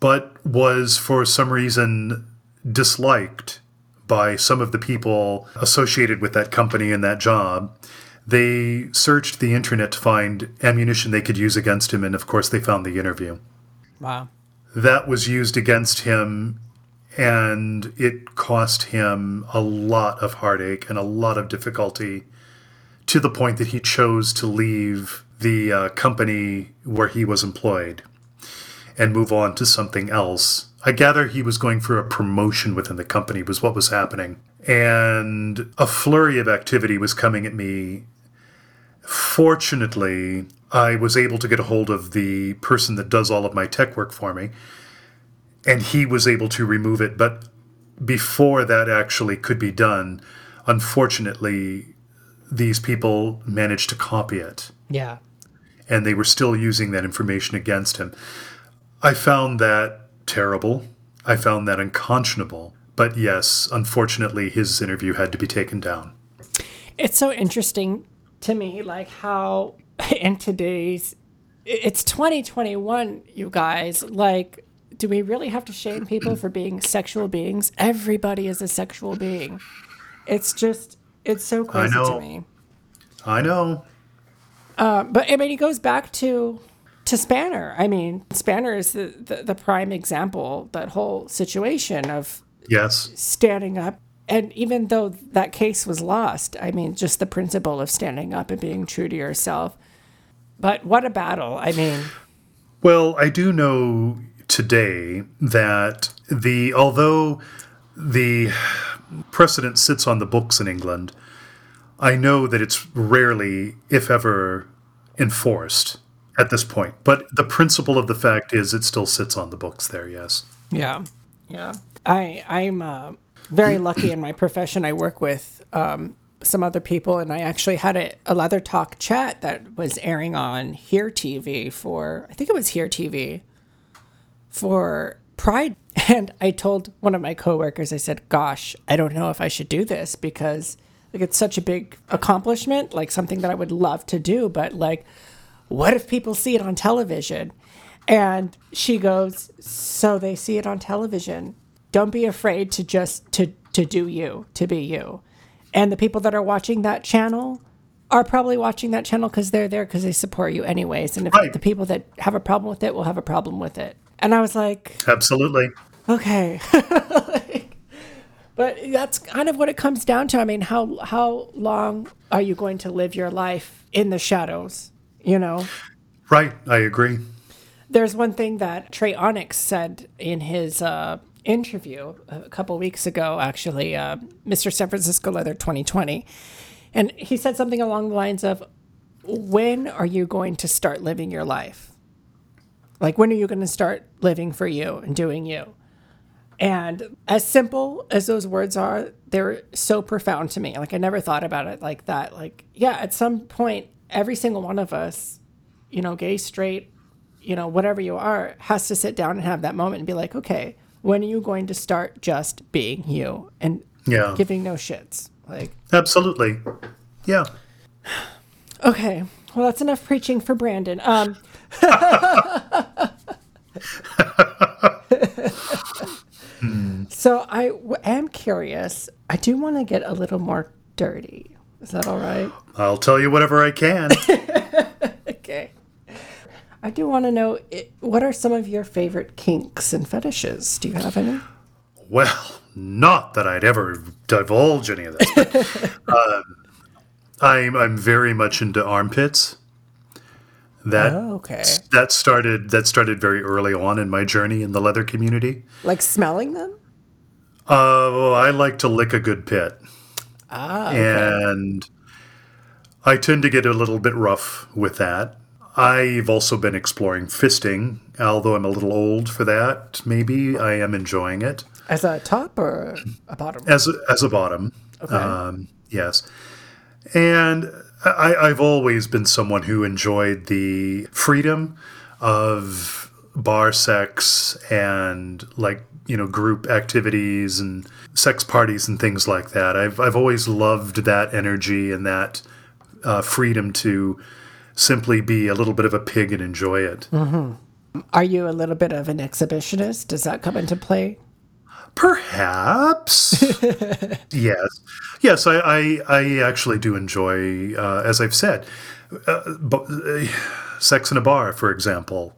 but was for some reason disliked by some of the people associated with that company and that job. They searched the internet to find ammunition they could use against him, and of course, they found the interview. Wow. That was used against him, and it cost him a lot of heartache and a lot of difficulty to the point that he chose to leave the uh, company where he was employed and move on to something else I gather he was going for a promotion within the company, was what was happening. And a flurry of activity was coming at me. Fortunately, I was able to get a hold of the person that does all of my tech work for me, and he was able to remove it. But before that actually could be done, unfortunately, these people managed to copy it. Yeah. And they were still using that information against him. I found that terrible. I found that unconscionable. But yes, unfortunately, his interview had to be taken down. it's so interesting to me, like how *laughs* in today's it's 2021, you guys. Like, do we really have to shame people for being sexual beings? Everybody is a sexual being. It's just, it's so crazy to me. I know. Uh, but I mean, he goes back to to Spanner. I mean, Spanner is the, the, the prime example. That whole situation of Yes. standing up, and even though that case was lost, I mean, just the principle of standing up and being true to yourself. But what a battle! I mean, Well, I do know today that the although the precedent sits on the books in England, I know that it's rarely, if ever, enforced at this point. But the principle of the fact is it still sits on the books there, yes. yeah, yeah. I I'm uh, very *clears throat* lucky in my profession. I work with um, some other people, and I actually had a, a leather talk chat that was airing on Here TV for I think it was Here TV for Pride. And I told one of my coworkers, I said, "Gosh, I don't know if I should do this because like it's such a big accomplishment, like something that I would love to do, but like what if people see it on television?" And she goes, "So they see it on television. Don't be afraid to just to to do you, to be you." And the people that are watching that channel are probably watching that channel because they're there because they support you anyways. And if Right. the people that have a problem with it will have a problem with it. And I was like, Absolutely. Okay. *laughs* but that's kind of what it comes down to. I mean, how how long are you going to live your life in the shadows? You know? Right. I agree. There's one thing that Trey Onyx said in his uh, interview a couple weeks ago, actually, uh, Mr. San Francisco Leather 2020. And he said something along the lines of, When are you going to start living your life? Like, when are you going to start living for you and doing you? And as simple as those words are, they're so profound to me. Like, I never thought about it like that. Like, yeah, at some point, every single one of us, you know, gay, straight, you know, whatever you are, has to sit down and have that moment and be like, okay, when are you going to start just being you and Yeah. giving no shits? Like, Absolutely. Yeah. okay, well, that's enough preaching for Brandon. Um, *laughs* *laughs* so I w- am curious. I do want to get a little more dirty. Is that all right? *gasps* I'll tell you whatever I can. *laughs* Okay. I do want to know i- what are some of your favorite kinks and fetishes? Do you have any? Well, not that I'd ever divulge any of this. *laughs* Um, I'm I'm very much into armpits. That Oh, okay. that started that started very early on in my journey in the leather community. Like smelling them? Uh, well, I like to lick a good pit, Ah, and I tend to get a little bit rough with that. I've also been exploring fisting, although I'm a little old for that. Maybe I am enjoying it. As a top or a bottom? as a, as a bottom. Um, yes, and I, I've always been someone who enjoyed the freedom of bar sex and like you know group activities and sex parties and things like that. I've I've always loved that energy and that uh, freedom to simply be a little bit of a pig and enjoy it. Are you a little bit of an exhibitionist? Does that come into play? Perhaps. *laughs* yes. Yes, I, I, I actually do enjoy, uh, as I've said, uh, uh, sex in a bar, for example.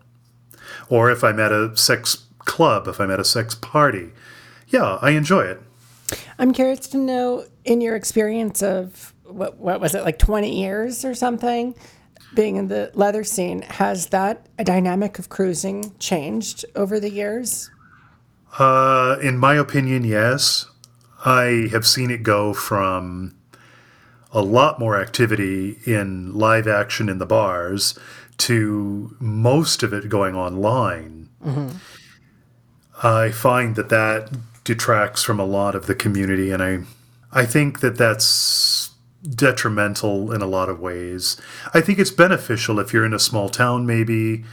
Or if I'm at a sex club, if I'm at a sex party. Yeah, I enjoy it. I'm curious to know in your experience of what what was it like 20 years or something being in the leather scene has that a dynamic of cruising changed over the years? Uh, in my opinion, yes. I have seen it go from a lot more activity in live action in the bars to most of it going online. I find that that detracts from a lot of the community, and I, I think that that's detrimental in a lot of ways. I think it's beneficial if you're in a small town, maybe,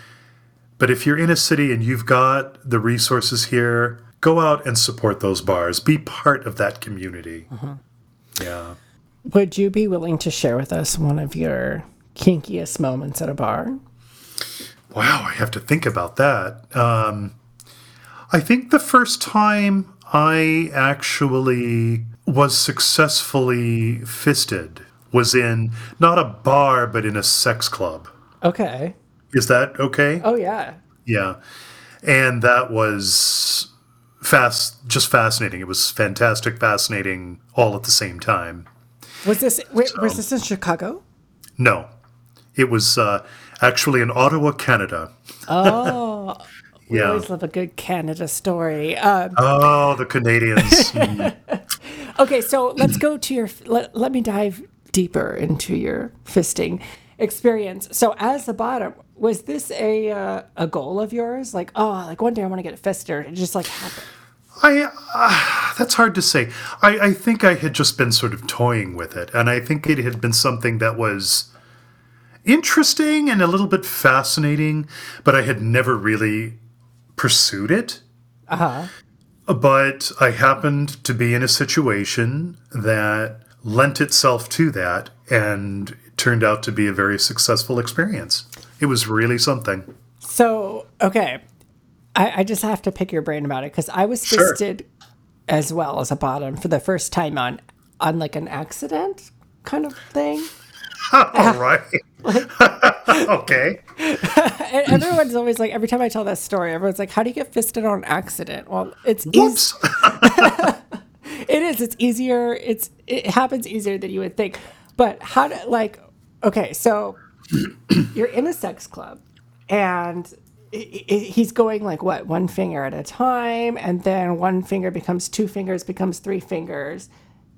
but if you're in a city and you've got the resources here, go out and support those bars. Be part of that community. Yeah. would you be willing to share with us one of your kinkiest moments at a bar? Wow, I have to think about that. Um, I think the first time I actually was successfully fisted was in not a bar, but in a sex club. Okay. Is that okay? Oh, yeah. Yeah. And that was fast, just fascinating. It was fantastic, fascinating, all at the same time. Was this wait, was this in Chicago? No, it was uh, actually in Ottawa, Canada. Oh, *laughs* we Yeah. always love a good Canada story. Um, Oh, the Canadians. *laughs* Mm. okay, so let's go to your. Let, let me dive deeper into your fisting experience. So, as the bottom, was this a uh, a goal of yours? Like, oh, like one day I want to get a fisted. Or it just like happened. I uh, that's hard to say. I, I think I had just been sort of toying with it, and I think it had been something that was interesting and a little bit fascinating, but I had never really pursued it. Uh huh. But I happened to be in a situation that lent itself to that, and it turned out to be a very successful experience. It was really something. So, okay, I, I just have to pick your brain about it because I was Sure. as well as a bottom for the first time on on like an accident kind of thing. *laughs* All right. *laughs* okay. And everyone's always like, every time I tell that story, everyone's like, "How do you get fisted on accident?" Well, it's. Whoops. *laughs* It is. It's easier. It's it happens easier than you would think. But how to like? Okay, so *clears throat* you're in a sex club, and he's going like what one finger at a time, and then one finger becomes two fingers, becomes three fingers,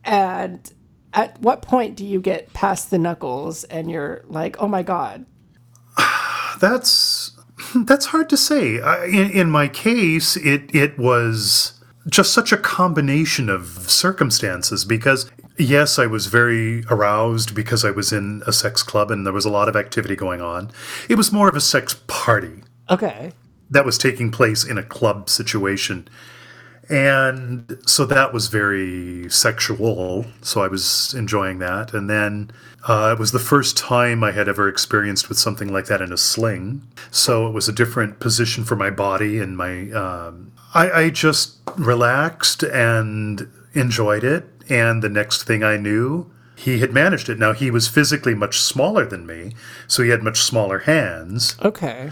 and at what point do you get past the knuckles and you're like, oh my god, *sighs* That's *laughs* that's hard to say. I, in, in my case, it it was just such a combination of circumstances because yes, I was very aroused because I was in a sex club and there was a lot of activity going on. It was more of a sex party okay, that was taking place in a club situation. And so that was very sexual. So I was enjoying that. And then uh, it was the first time I had ever experienced with something like that in a sling. So it was a different position for my body and my. Um, I, I just relaxed and enjoyed it. And the next thing I knew, he had managed it. Now, he was physically much smaller than me, so he had much smaller hands. okay,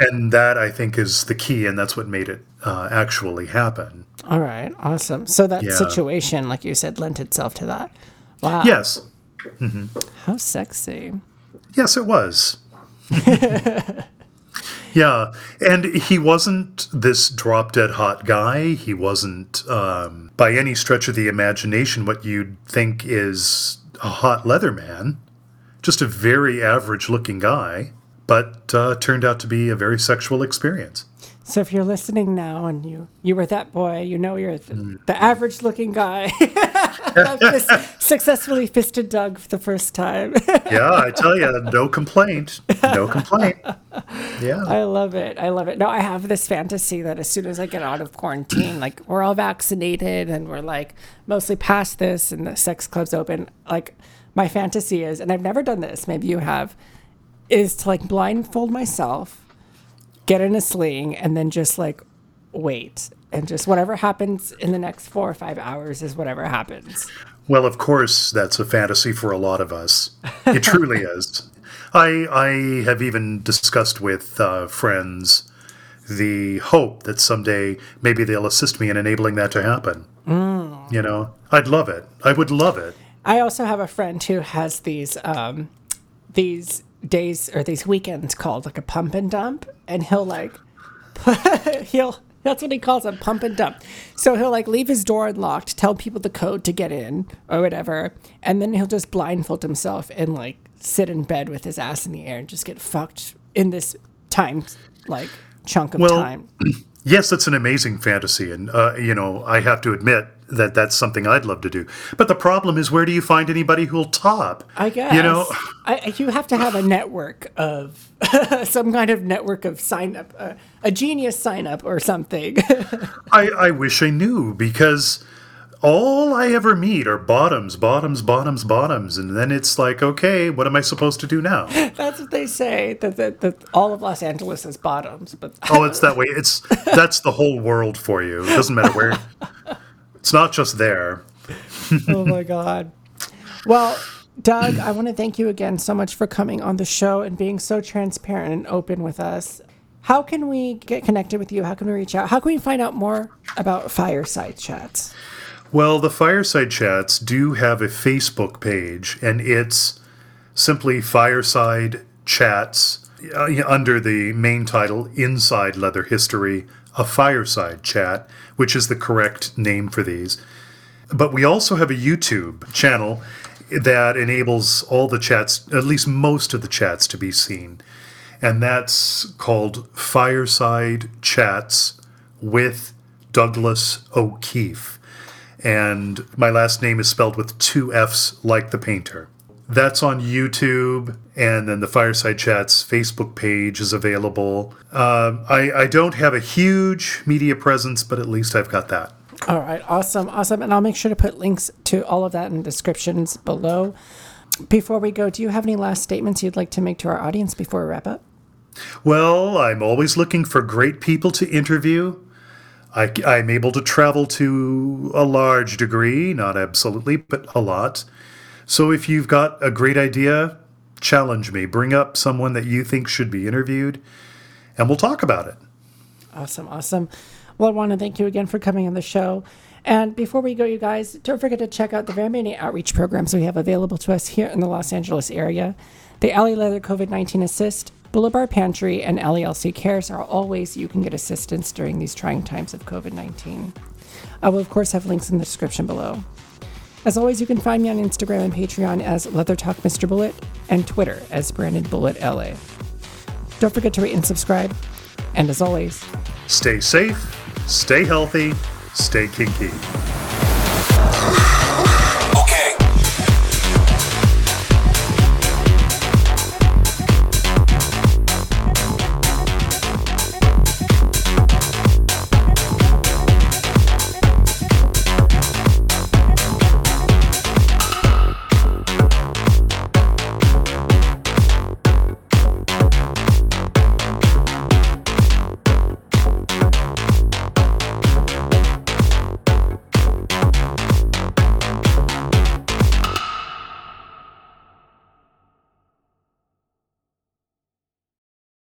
And that, I think, is the key, and that's what made it uh, actually happen. all right, awesome. So that Yeah. situation, like you said, lent itself to that. Wow, Yes. how sexy. Yes, it was. *laughs* yeah. And he wasn't this drop dead hot guy. He wasn't, um, by any stretch of the imagination, what you'd think is a hot leather man. Just a very average looking guy, but uh, turned out to be a very sexual experience. So if you're listening now and you you were that boy, you know you're the, Mm. the average looking guy, *laughs* successfully fisted Doug for the first time. *laughs* Yeah, I tell you, no complaint. No complaint. Yeah. I love it. I love it. No, I have this fantasy that as soon as I get out of quarantine, like we're all vaccinated and we're like mostly past this and the sex club's open. Like my fantasy is, and I've never done this, maybe you have, is to like blindfold myself, get in a sling, and then just like wait. And just whatever happens in the next four or five hours is whatever happens. Well, of course, that's a fantasy for a lot of us. It truly *laughs* is. I I have even discussed with uh, friends the hope that someday maybe they'll assist me in enabling that to happen. You know, I'd love it. I would love it. I also have a friend who has these um, these days or these weekends called like a pump and dump, and he'll like *laughs* he'll that's what he calls a pump and dump. So he'll like leave his door unlocked, tell people the code to get in or whatever, and then he'll just blindfold himself and like sit in bed with his ass in the air and just get fucked in this time like chunk of Well, time. *clears throat* Yes, that's an amazing fantasy, and uh, you know, I have to admit that that's something I'd love to do. But the problem is, where do you find anybody who'll top? I guess You know, I, you have to have a network of *laughs* some kind of network of sign up, uh, a genius sign up or something. *laughs* I, I wish I knew because all I ever meet are bottoms, bottoms, bottoms, bottoms, and then it's like, okay, what am I supposed to do now? *laughs* That's what they say. That, that, that all of Los Angeles is bottoms, but oh, it's that way. It's *laughs* that's the whole world for you. It doesn't matter where. It's not just there. *laughs* oh my god. Well, Doug, I want to thank you again so much for coming on the show and being so transparent and open with us. How can we get connected with you? How can we reach out? How can we find out more about Fireside Chats? Well, the Fireside Chats do have a Facebook page, and it's simply Fireside Chats uh, under the main title Inside Leather History, a Fireside Chat, which is the correct name for these. But we also have a YouTube channel that enables all the chats, at least most of the chats, to be seen. And that's called Fireside Chats with Douglas O'Keeffe. And my last name is spelled with two F's like the painter. That's on YouTube, and then the Fireside Chats Facebook page is available. Uh, I, I don't have a huge media presence, but at least I've got that. All right, awesome, awesome. And I'll make sure to put links to all of that in the descriptions below. Before we go, do you have any last statements you'd like to make to our audience before we wrap up? Well, I'm always looking for great people to interview. I, I'm able to travel to a large degree, not absolutely, but a lot. So if you've got a great idea, challenge me. Bring up someone that you think should be interviewed, and we'll talk about it. Awesome, awesome. Well, I want to thank you again for coming on the show. And before we go, you guys, don't forget to check out the very many outreach programs we have available to us here in the Los Angeles area. The Alley Leather COVID 19 Assist, Boulevard Pantry, and LELC Cares are all ways you can get assistance during these trying times of COVID 19. I will, of course, have links in the description below. As always, you can find me on Instagram and Patreon as Leather Talk Mr. Bullet and Twitter as Brandon Bullet LA. Don't forget to rate and subscribe. And as always, stay safe Stay healthy, stay kinky.